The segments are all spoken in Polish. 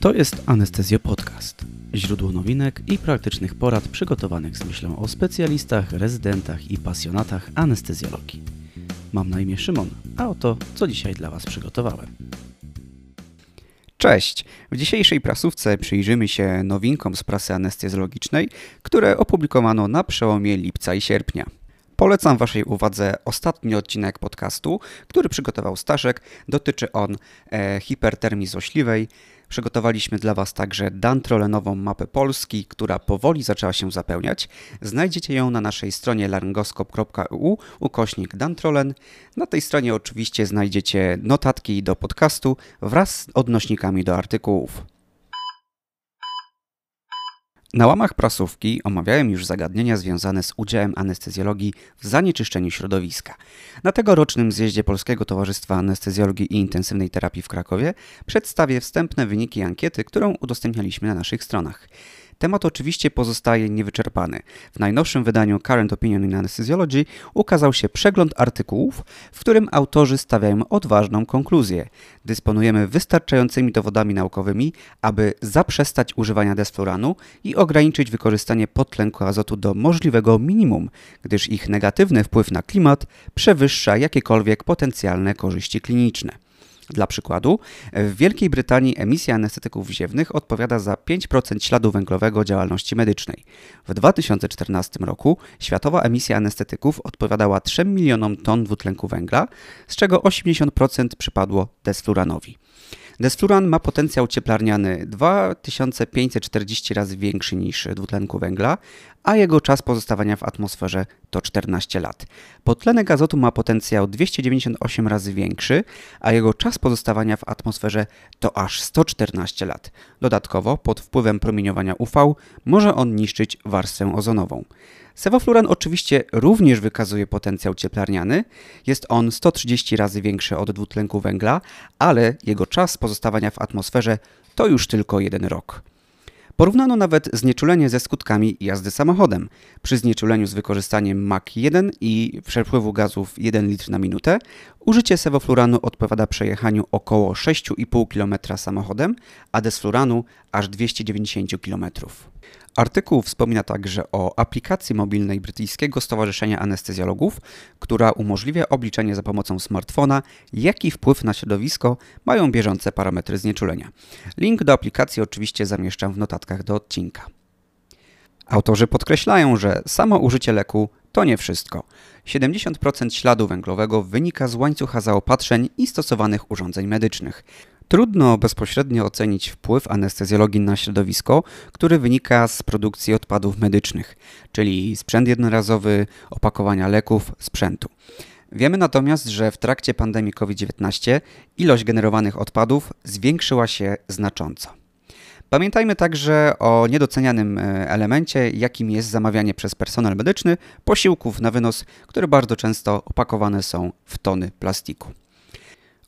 To jest Anestezjo Podcast. Źródło nowinek i praktycznych porad przygotowanych z myślą o specjalistach, rezydentach i pasjonatach anestezjologii. Mam na imię Szymon, a oto co dzisiaj dla Was przygotowałem. Cześć! W dzisiejszej prasówce przyjrzymy się nowinkom z prasy anestezjologicznej, które opublikowano na przełomie lipca i sierpnia. Polecam Waszej uwadze ostatni odcinek podcastu, który przygotował Staszek. Dotyczy on e, hipertermii złośliwej. Przygotowaliśmy dla Was także dantrolenową mapę Polski, która powoli zaczęła się zapełniać. Znajdziecie ją na naszej stronie laryngoskop.eu ukośnik dantrolen. Na tej stronie oczywiście znajdziecie notatki do podcastu wraz z odnośnikami do artykułów. Na łamach prasówki omawiałem już zagadnienia związane z udziałem anestezjologii w zanieczyszczeniu środowiska. Na tegorocznym zjeździe Polskiego Towarzystwa Anestezjologii i Intensywnej Terapii w Krakowie przedstawię wstępne wyniki ankiety, którą udostępnialiśmy na naszych stronach. Temat oczywiście pozostaje niewyczerpany. W najnowszym wydaniu Current Opinion in Anesthesiology ukazał się przegląd artykułów, w którym autorzy stawiają odważną konkluzję. Dysponujemy wystarczającymi dowodami naukowymi, aby zaprzestać używania desfluranu i ograniczyć wykorzystanie podtlenku azotu do możliwego minimum, gdyż ich negatywny wpływ na klimat przewyższa jakiekolwiek potencjalne korzyści kliniczne. Dla przykładu, w Wielkiej Brytanii emisja anestetyków wziewnych odpowiada za 5% śladu węglowego działalności medycznej. W 2014 roku światowa emisja anestetyków odpowiadała 3 milionom ton dwutlenku węgla, z czego 80% przypadło desfluranowi. Desfluran ma potencjał cieplarniany 2540 razy większy niż dwutlenku węgla, a jego czas pozostawania w atmosferze to 14 lat. Podtlenek azotu ma potencjał 298 razy większy, a jego czas pozostawania w atmosferze to aż 114 lat. Dodatkowo, pod wpływem promieniowania UV może on niszczyć warstwę ozonową. Sewofluran oczywiście również wykazuje potencjał cieplarniany. Jest on 130 razy większy od dwutlenku węgla, ale jego czas pozostawania w atmosferze to już tylko jeden rok. Porównano nawet znieczulenie ze skutkami jazdy samochodem. Przy znieczuleniu z wykorzystaniem MAC 1 i przepływu gazów 1 litr na minutę, użycie sewofluranu odpowiada przejechaniu około 6,5 km samochodem, a desfluranu aż 290 km. Artykuł wspomina także o aplikacji mobilnej brytyjskiego Stowarzyszenia Anestezjologów, która umożliwia obliczenie za pomocą smartfona, jaki wpływ na środowisko mają bieżące parametry znieczulenia. Link do aplikacji oczywiście zamieszczam w notatkach do odcinka. Autorzy podkreślają, że samo użycie leku to nie wszystko. 70% śladu węglowego wynika z łańcucha zaopatrzeń i stosowanych urządzeń medycznych. Trudno bezpośrednio ocenić wpływ anestezjologii na środowisko, który wynika z produkcji odpadów medycznych, czyli sprzęt jednorazowy, opakowania leków, sprzętu. Wiemy natomiast, że w trakcie pandemii COVID-19 ilość generowanych odpadów zwiększyła się znacząco. Pamiętajmy także o niedocenianym e, elemencie, jakim jest zamawianie przez personel medyczny posiłków na wynos, które bardzo często opakowane są w tony plastiku.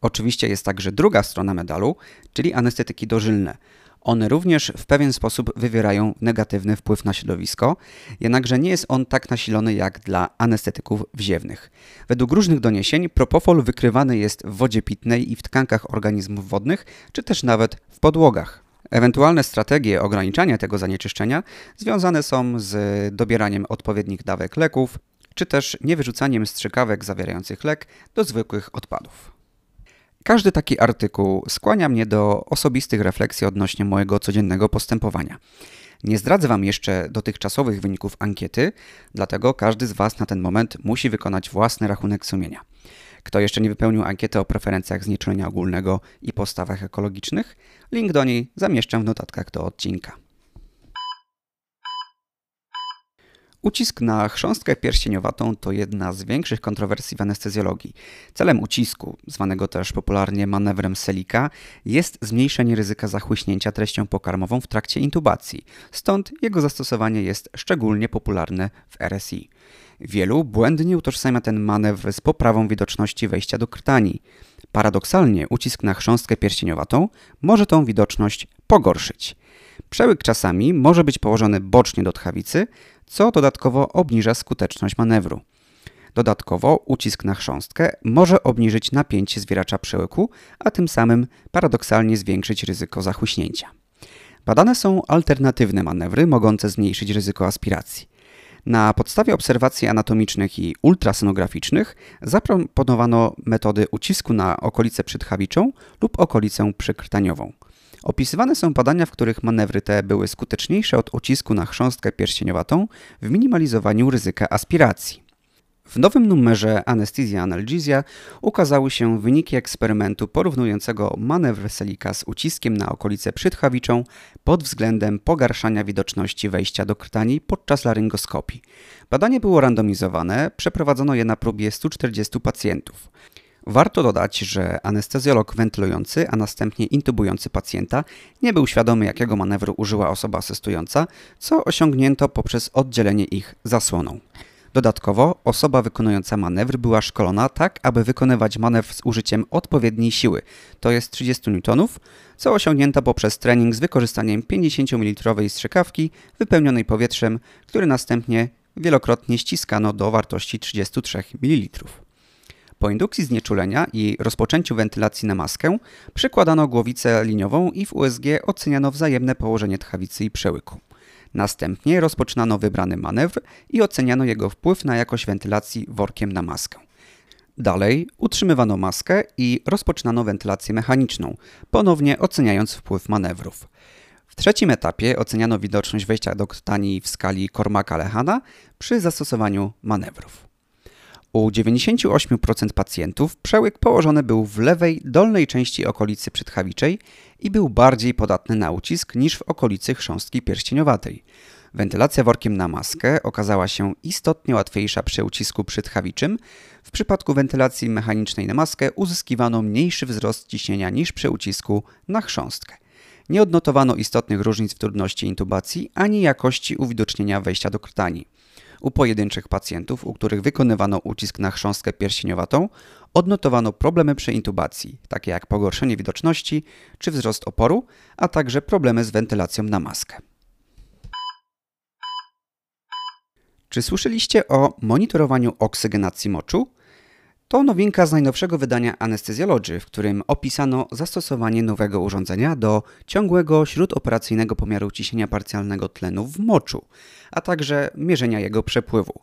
Oczywiście jest także druga strona medalu, czyli anestetyki dożylne. One również w pewien sposób wywierają negatywny wpływ na środowisko, jednakże nie jest on tak nasilony jak dla anestetyków wziewnych. Według różnych doniesień propofol wykrywany jest w wodzie pitnej i w tkankach organizmów wodnych, czy też nawet w podłogach. Ewentualne strategie ograniczania tego zanieczyszczenia związane są z dobieraniem odpowiednich dawek leków, czy też niewyrzucaniem strzykawek zawierających lek do zwykłych odpadów. Każdy taki artykuł skłania mnie do osobistych refleksji odnośnie mojego codziennego postępowania. Nie zdradzę Wam jeszcze dotychczasowych wyników ankiety, dlatego każdy z Was na ten moment musi wykonać własny rachunek sumienia. Kto jeszcze nie wypełnił ankiety o preferencjach znieczulenia ogólnego i postawach ekologicznych, link do niej zamieszczam w notatkach do odcinka. Ucisk na chrząstkę pierścieniowatą to jedna z większych kontrowersji w anestezjologii. Celem ucisku, zwanego też popularnie manewrem Selika, jest zmniejszenie ryzyka zachłyśnięcia treścią pokarmową w trakcie intubacji. Stąd jego zastosowanie jest szczególnie popularne w RSI. Wielu błędnie utożsamia ten manewr z poprawą widoczności wejścia do krtani. Paradoksalnie ucisk na chrząstkę pierścieniowatą może tą widoczność pogorszyć. Przełyk czasami może być położony bocznie do tchawicy, co dodatkowo obniża skuteczność manewru. Dodatkowo ucisk na chrząstkę może obniżyć napięcie zwieracza przełyku, a tym samym paradoksalnie zwiększyć ryzyko zachłyśnięcia. Badane są alternatywne manewry mogące zmniejszyć ryzyko aspiracji. Na podstawie obserwacji anatomicznych i ultrasonograficznych zaproponowano metody ucisku na okolicę przedchawiczą lub okolicę przykrtaniową. Opisywane są badania, w których manewry te były skuteczniejsze od ucisku na chrząstkę pierścieniowatą w minimalizowaniu ryzyka aspiracji. W nowym numerze Anesthesia Analgesia ukazały się wyniki eksperymentu porównującego manewr Selika z uciskiem na okolicę przytchawiczą pod względem pogarszania widoczności wejścia do krtani podczas laryngoskopii. Badanie było randomizowane, przeprowadzono je na próbie 140 pacjentów. Warto dodać, że anestezjolog wentylujący, a następnie intubujący pacjenta nie był świadomy, jakiego manewru użyła osoba asystująca, co osiągnięto poprzez oddzielenie ich zasłoną. Dodatkowo osoba wykonująca manewr była szkolona tak, aby wykonywać manewr z użyciem odpowiedniej siły, to jest 30 N, co osiągnięto poprzez trening z wykorzystaniem 50 ml strzykawki wypełnionej powietrzem, który następnie wielokrotnie ściskano do wartości 33 ml. Po indukcji znieczulenia i rozpoczęciu wentylacji na maskę przykładano głowicę liniową i w USG oceniano wzajemne położenie tchawicy i przełyku. Następnie rozpoczynano wybrany manewr i oceniano jego wpływ na jakość wentylacji workiem na maskę. Dalej utrzymywano maskę i rozpoczynano wentylację mechaniczną, ponownie oceniając wpływ manewrów. W trzecim etapie oceniano widoczność wejścia do krtani w skali Kormaka-Lehana przy zastosowaniu manewrów. U 98% pacjentów przełyk położony był w lewej dolnej części okolicy przedchawiczej i był bardziej podatny na ucisk niż w okolicy chrząstki pierścieniowatej. Wentylacja workiem na maskę okazała się istotnie łatwiejsza przy ucisku przytchawiczym. W przypadku wentylacji mechanicznej na maskę uzyskiwano mniejszy wzrost ciśnienia niż przy ucisku na chrząstkę. Nie odnotowano istotnych różnic w trudności intubacji ani jakości uwidocznienia wejścia do krtani. U pojedynczych pacjentów, u których wykonywano ucisk na chrząstkę pierścieniowatą, odnotowano problemy przy intubacji, takie jak pogorszenie widoczności czy wzrost oporu, a także problemy z wentylacją na maskę. Czy słyszeliście o monitorowaniu oksygenacji moczu? To nowinka z najnowszego wydania Anesthesiology, w którym opisano zastosowanie nowego urządzenia do ciągłego śródoperacyjnego pomiaru ciśnienia parcjalnego tlenu w moczu, a także mierzenia jego przepływu,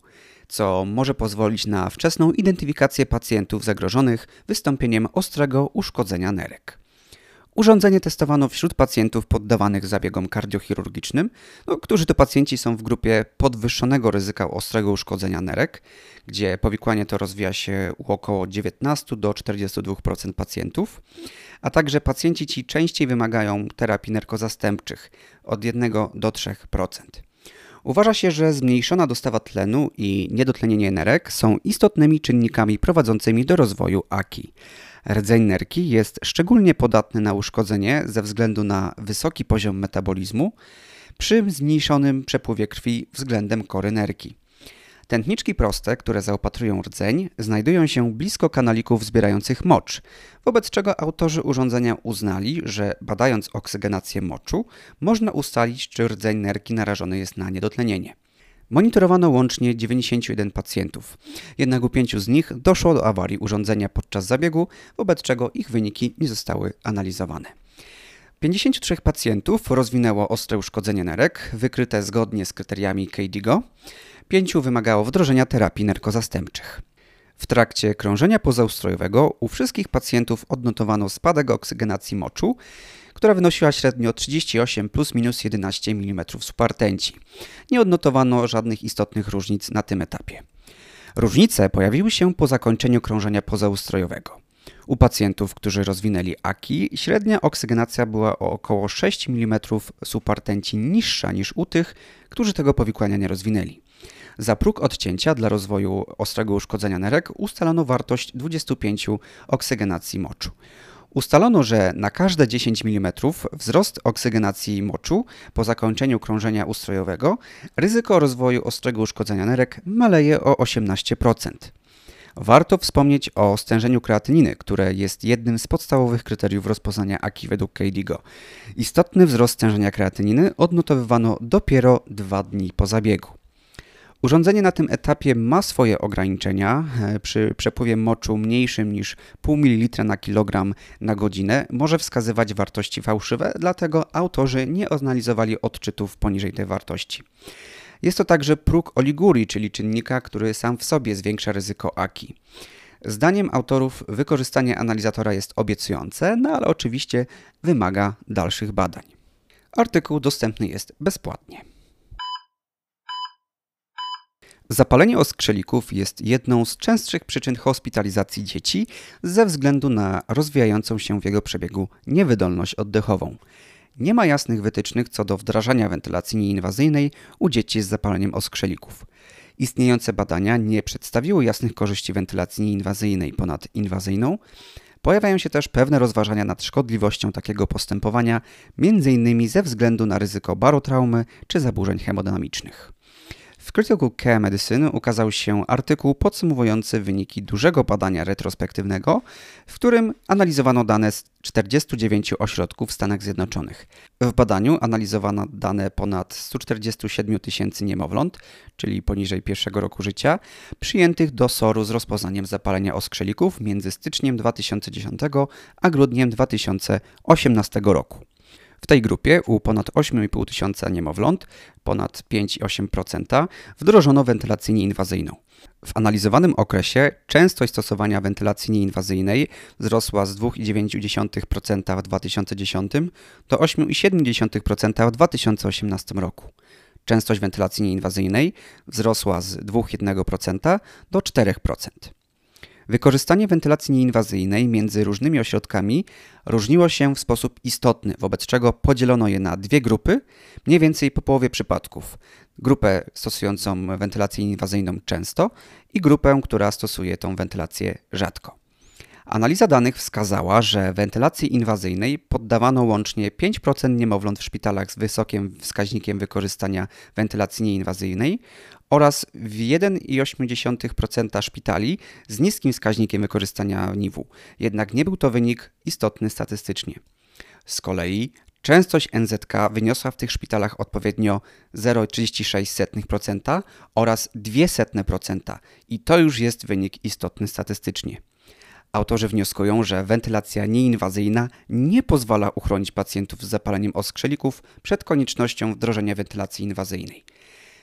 co może pozwolić na wczesną identyfikację pacjentów zagrożonych wystąpieniem ostrego uszkodzenia nerek. Urządzenie testowano wśród pacjentów poddawanych zabiegom kardiochirurgicznym, no, którzy to pacjenci są w grupie podwyższonego ryzyka ostrego uszkodzenia nerek, gdzie powikłanie to rozwija się u około 19 do 42% pacjentów, a także pacjenci ci częściej wymagają terapii nerkozastępczych od 1 do 3%. Uważa się, że zmniejszona dostawa tlenu i niedotlenienie nerek są istotnymi czynnikami prowadzącymi do rozwoju AKI. Rdzeń nerki jest szczególnie podatny na uszkodzenie ze względu na wysoki poziom metabolizmu przy zmniejszonym przepływie krwi względem kory nerki. Tętniczki proste, które zaopatrują rdzeń, znajdują się blisko kanalików zbierających mocz, wobec czego autorzy urządzenia uznali, że badając oksygenację moczu, można ustalić, czy rdzeń nerki narażony jest na niedotlenienie. Monitorowano łącznie 91 pacjentów, jednak u pięciu z nich doszło do awarii urządzenia podczas zabiegu, wobec czego ich wyniki nie zostały analizowane. 53 pacjentów rozwinęło ostre uszkodzenie nerek, wykryte zgodnie z kryteriami KDIGO. Pięciu wymagało wdrożenia terapii nerkozastępczych. W trakcie krążenia pozaustrojowego u wszystkich pacjentów odnotowano spadek oksygenacji moczu, która wynosiła średnio 38 plus minus 11 mm supartenci. Nie odnotowano żadnych istotnych różnic na tym etapie. Różnice pojawiły się po zakończeniu krążenia pozaustrojowego. U pacjentów, którzy rozwinęli AKI, średnia oksygenacja była o około 6 mm supartenci niższa niż u tych, którzy tego powikłania nie rozwinęli. Za próg odcięcia dla rozwoju ostrego uszkodzenia nerek ustalono wartość 25 oksygenacji moczu. Ustalono, że na każde 10 mm wzrost oksygenacji moczu po zakończeniu krążenia ustrojowego ryzyko rozwoju ostrego uszkodzenia nerek maleje o 18%. Warto wspomnieć o stężeniu kreatyniny, które jest jednym z podstawowych kryteriów rozpoznania AKI według KDIGO. Istotny wzrost stężenia kreatyniny odnotowywano dopiero dwa dni po zabiegu. Urządzenie na tym etapie ma swoje ograniczenia. E, przy przepływie moczu mniejszym niż 0,5 ml na kilogram na godzinę może wskazywać wartości fałszywe, dlatego autorzy nie analizowali odczytów poniżej tej wartości. Jest to także próg oliguri, czyli czynnika, który sam w sobie zwiększa ryzyko AKI. Zdaniem autorów wykorzystanie analizatora jest obiecujące, no ale oczywiście wymaga dalszych badań. Artykuł dostępny jest bezpłatnie. Zapalenie oskrzelików jest jedną z częstszych przyczyn hospitalizacji dzieci ze względu na rozwijającą się w jego przebiegu niewydolność oddechową. Nie ma jasnych wytycznych co do wdrażania wentylacji nieinwazyjnej u dzieci z zapaleniem oskrzelików. Istniejące badania nie przedstawiły jasnych korzyści wentylacji nieinwazyjnej ponad inwazyjną. Pojawiają się też pewne rozważania nad szkodliwością takiego postępowania, m.in. ze względu na ryzyko barotraumy czy zaburzeń hemodynamicznych. W Critical Care Medicine ukazał się artykuł podsumowujący wyniki dużego badania retrospektywnego, w którym analizowano dane z 49 ośrodków w Stanach Zjednoczonych. W badaniu analizowano dane ponad 147 tysięcy niemowląt, czyli poniżej pierwszego roku życia, przyjętych do SOR-u z rozpoznaniem zapalenia oskrzelików między styczniem 2010 a grudniem 2018 roku. W tej grupie u ponad 8,5 tysiąca niemowląt, ponad 5,8%, wdrożono wentylację nieinwazyjną. W analizowanym okresie częstość stosowania wentylacji nieinwazyjnej wzrosła z 2,9% w 2010 do 8,7% w 2018 roku. Częstość wentylacji nieinwazyjnej wzrosła z 2,1% do 4%. Wykorzystanie wentylacji nieinwazyjnej między różnymi ośrodkami różniło się w sposób istotny, wobec czego podzielono je na dwie grupy, mniej więcej po połowie przypadków. Grupę stosującą wentylację inwazyjną często i grupę, która stosuje tą wentylację rzadko. Analiza danych wskazała, że wentylacji inwazyjnej poddawano łącznie 5% niemowląt w szpitalach z wysokim wskaźnikiem wykorzystania wentylacji nieinwazyjnej oraz w 1,8% szpitali z niskim wskaźnikiem wykorzystania NIW. Jednak nie był to wynik istotny statystycznie. Z kolei częstość NZK wyniosła w tych szpitalach odpowiednio 0,36% oraz 0,02% i to już jest wynik istotny statystycznie. Autorzy wnioskują, że wentylacja nieinwazyjna nie pozwala uchronić pacjentów z zapaleniem oskrzelików przed koniecznością wdrożenia wentylacji inwazyjnej.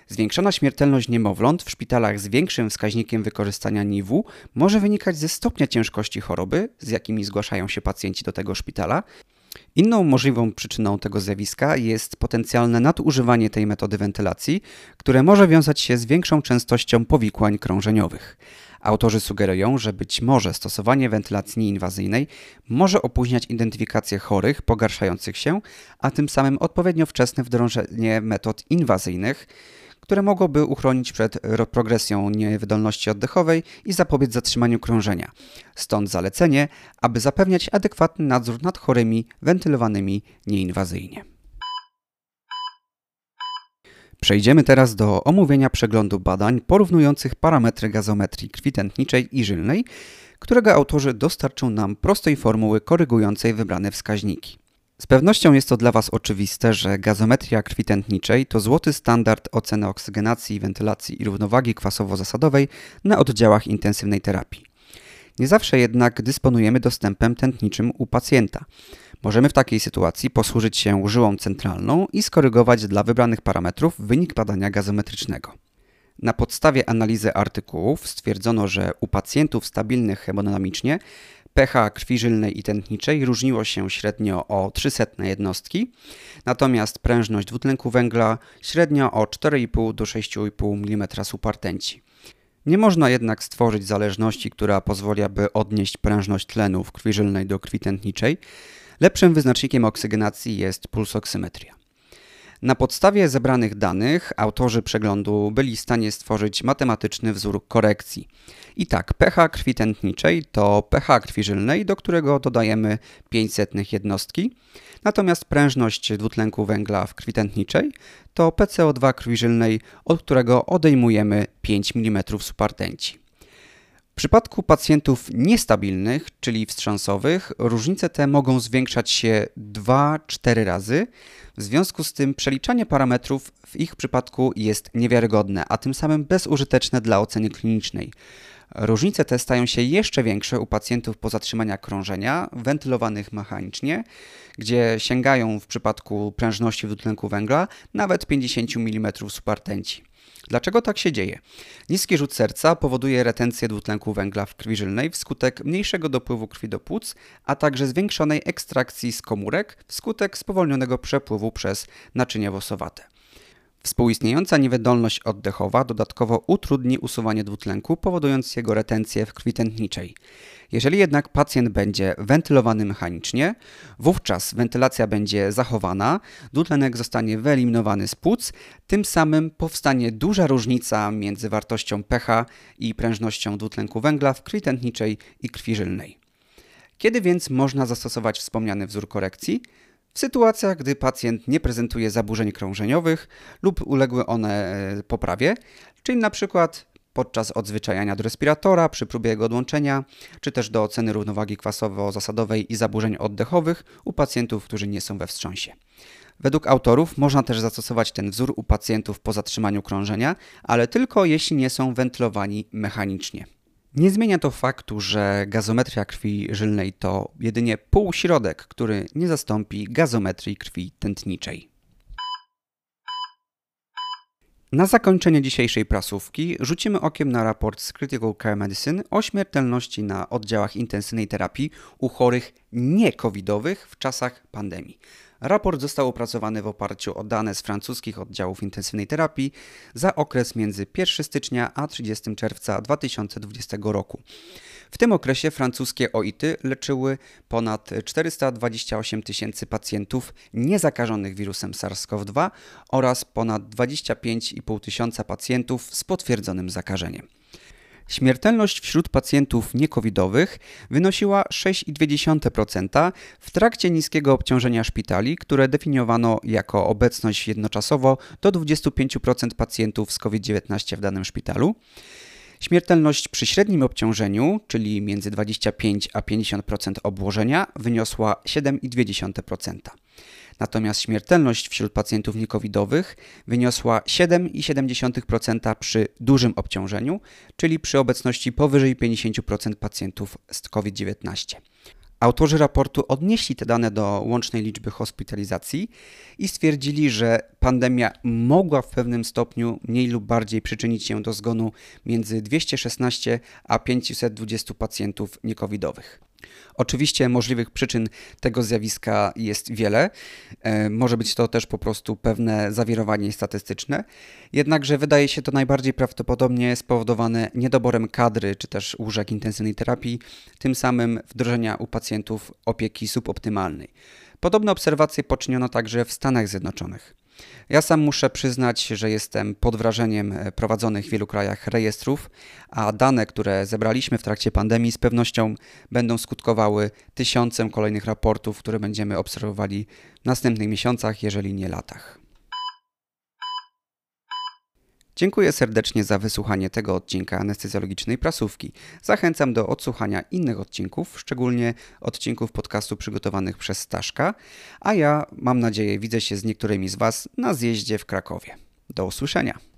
Zwiększona śmiertelność niemowląt w szpitalach z większym wskaźnikiem wykorzystania NIW może wynikać ze stopnia ciężkości choroby, z jakimi zgłaszają się pacjenci do tego szpitala. Inną możliwą przyczyną tego zjawiska jest potencjalne nadużywanie tej metody wentylacji, które może wiązać się z większą częstością powikłań krążeniowych. Autorzy sugerują, że być może stosowanie wentylacji nieinwazyjnej może opóźniać identyfikację chorych pogarszających się, a tym samym odpowiednio wczesne wdrożenie metod inwazyjnych, które mogłoby uchronić przed progresją niewydolności oddechowej i zapobiec zatrzymaniu krążenia. Stąd zalecenie, aby zapewniać adekwatny nadzór nad chorymi wentylowanymi nieinwazyjnie. Przejdziemy teraz do omówienia przeglądu badań porównujących parametry gazometrii krwi tętniczej i żylnej, którego autorzy dostarczą nam prostej formuły korygującej wybrane wskaźniki. Z pewnością jest to dla Was oczywiste, że gazometria krwi tętniczej to złoty standard oceny oksygenacji, wentylacji i równowagi kwasowo-zasadowej na oddziałach intensywnej terapii. Nie zawsze jednak dysponujemy dostępem tętniczym u pacjenta. Możemy w takiej sytuacji posłużyć się żyłą centralną i skorygować dla wybranych parametrów wynik badania gazometrycznego. Na podstawie analizy artykułów stwierdzono, że u pacjentów stabilnych hemodynamicznie pH krwi żylnej i tętniczej różniło się średnio o 300 jednostki, natomiast prężność dwutlenku węgla średnio o 4,5 do 6,5 mm supartenci. Nie można jednak stworzyć zależności, która pozwoliłaby odnieść prężność tlenu w krwi żylnej do krwi tętniczej. Lepszym wyznacznikiem oksygenacji jest pulsoksymetria. Na podstawie zebranych danych autorzy przeglądu byli w stanie stworzyć matematyczny wzór korekcji. I tak, pH krwi tętniczej to pH krwi żylnej, do którego dodajemy 500 jednostki, natomiast prężność dwutlenku węgla w krwi tętniczej to PCO2 krwi żylnej, od którego odejmujemy 5 mm supartenci. przypadku pacjentów niestabilnych, czyli wstrząsowych, różnice te mogą zwiększać się 2-4 razy. W związku z tym przeliczanie parametrów w ich przypadku jest niewiarygodne, a tym samym bezużyteczne dla oceny klinicznej. Różnice te stają się jeszcze większe u pacjentów po zatrzymaniach krążenia wentylowanych mechanicznie, gdzie sięgają w przypadku prężności dwutlenku węgla nawet 50 mm subartenci. Dlaczego tak się dzieje? Niski rzut serca powoduje retencję dwutlenku węgla w krwi żylnej wskutek mniejszego dopływu krwi do płuc, a także zwiększonej ekstrakcji z komórek wskutek spowolnionego przepływu przez naczynie włosowate. Współistniejąca niewydolność oddechowa dodatkowo utrudni usuwanie dwutlenku, powodując jego retencję w krwi tętniczej. Jeżeli jednak pacjent będzie wentylowany mechanicznie, wówczas wentylacja będzie zachowana, dwutlenek zostanie wyeliminowany z płuc, tym samym powstanie duża różnica między wartością pH i prężnością dwutlenku węgla w krwi tętniczej i krwi żylnej. Kiedy więc można zastosować wspomniany wzór korekcji? W sytuacjach, gdy pacjent nie prezentuje zaburzeń krążeniowych lub uległy one e, poprawie, czyli na przykład podczas odzwyczajania do respiratora, przy próbie jego odłączenia, czy też do oceny równowagi kwasowo-zasadowej i zaburzeń oddechowych u pacjentów, którzy nie są we wstrząsie. Według autorów można też zastosować ten wzór u pacjentów po zatrzymaniu krążenia, ale tylko jeśli nie są wentylowani mechanicznie. Nie zmienia to faktu, że gazometria krwi żylnej to jedynie półśrodek, który nie zastąpi gazometrii krwi tętniczej. Na zakończenie dzisiejszej prasówki rzucimy okiem na raport z Critical Care Medicine o śmiertelności na oddziałach intensywnej terapii u chorych nie-covidowych w czasach pandemii. Raport został opracowany w oparciu o dane z francuskich oddziałów intensywnej terapii za okres między 1 stycznia a 30 czerwca 2020 roku. W tym okresie francuskie OIT-y leczyły ponad 428 tysięcy pacjentów niezakażonych wirusem SARS-CoV-2 oraz ponad 25,5 tysiąca pacjentów z potwierdzonym zakażeniem. Śmiertelność wśród pacjentów niekowidowych wynosiła 6,2% w trakcie niskiego obciążenia szpitali, które definiowano jako obecność jednoczasowo do 25% pacjentów z COVID-19 w danym szpitalu. Śmiertelność przy średnim obciążeniu, czyli między 25 a 50% obłożenia, wyniosła 7,2%. Natomiast śmiertelność wśród pacjentów niekowidowych wyniosła 7,7% przy dużym obciążeniu, czyli przy obecności powyżej 50% pacjentów z COVID-19. Autorzy raportu odnieśli te dane do łącznej liczby hospitalizacji i stwierdzili, że pandemia mogła w pewnym stopniu mniej lub bardziej przyczynić się do zgonu między 216 a 520 pacjentów niekowidowych. Oczywiście możliwych przyczyn tego zjawiska jest wiele. E, może być to też po prostu pewne zawirowanie statystyczne. Jednakże wydaje się to najbardziej prawdopodobnie spowodowane niedoborem kadry czy też łóżek intensywnej terapii, tym samym wdrożenia u pacjentów opieki suboptymalnej. Podobne obserwacje poczyniono także w Stanach Zjednoczonych. Ja sam muszę przyznać, że jestem pod wrażeniem e, prowadzonych w wielu krajach rejestrów, a dane, które zebraliśmy w trakcie pandemii, z pewnością będą skutkowały tysiącem kolejnych raportów, które będziemy obserwowali w następnych miesiącach, jeżeli nie latach. Dziękuję serdecznie za wysłuchanie tego odcinka anestezjologicznej prasówki. Zachęcam do odsłuchania innych odcinków, szczególnie odcinków podcastu przygotowanych przez Staszka, a ja mam nadzieję widzę się z niektórymi z Was na zjeździe w Krakowie. Do usłyszenia.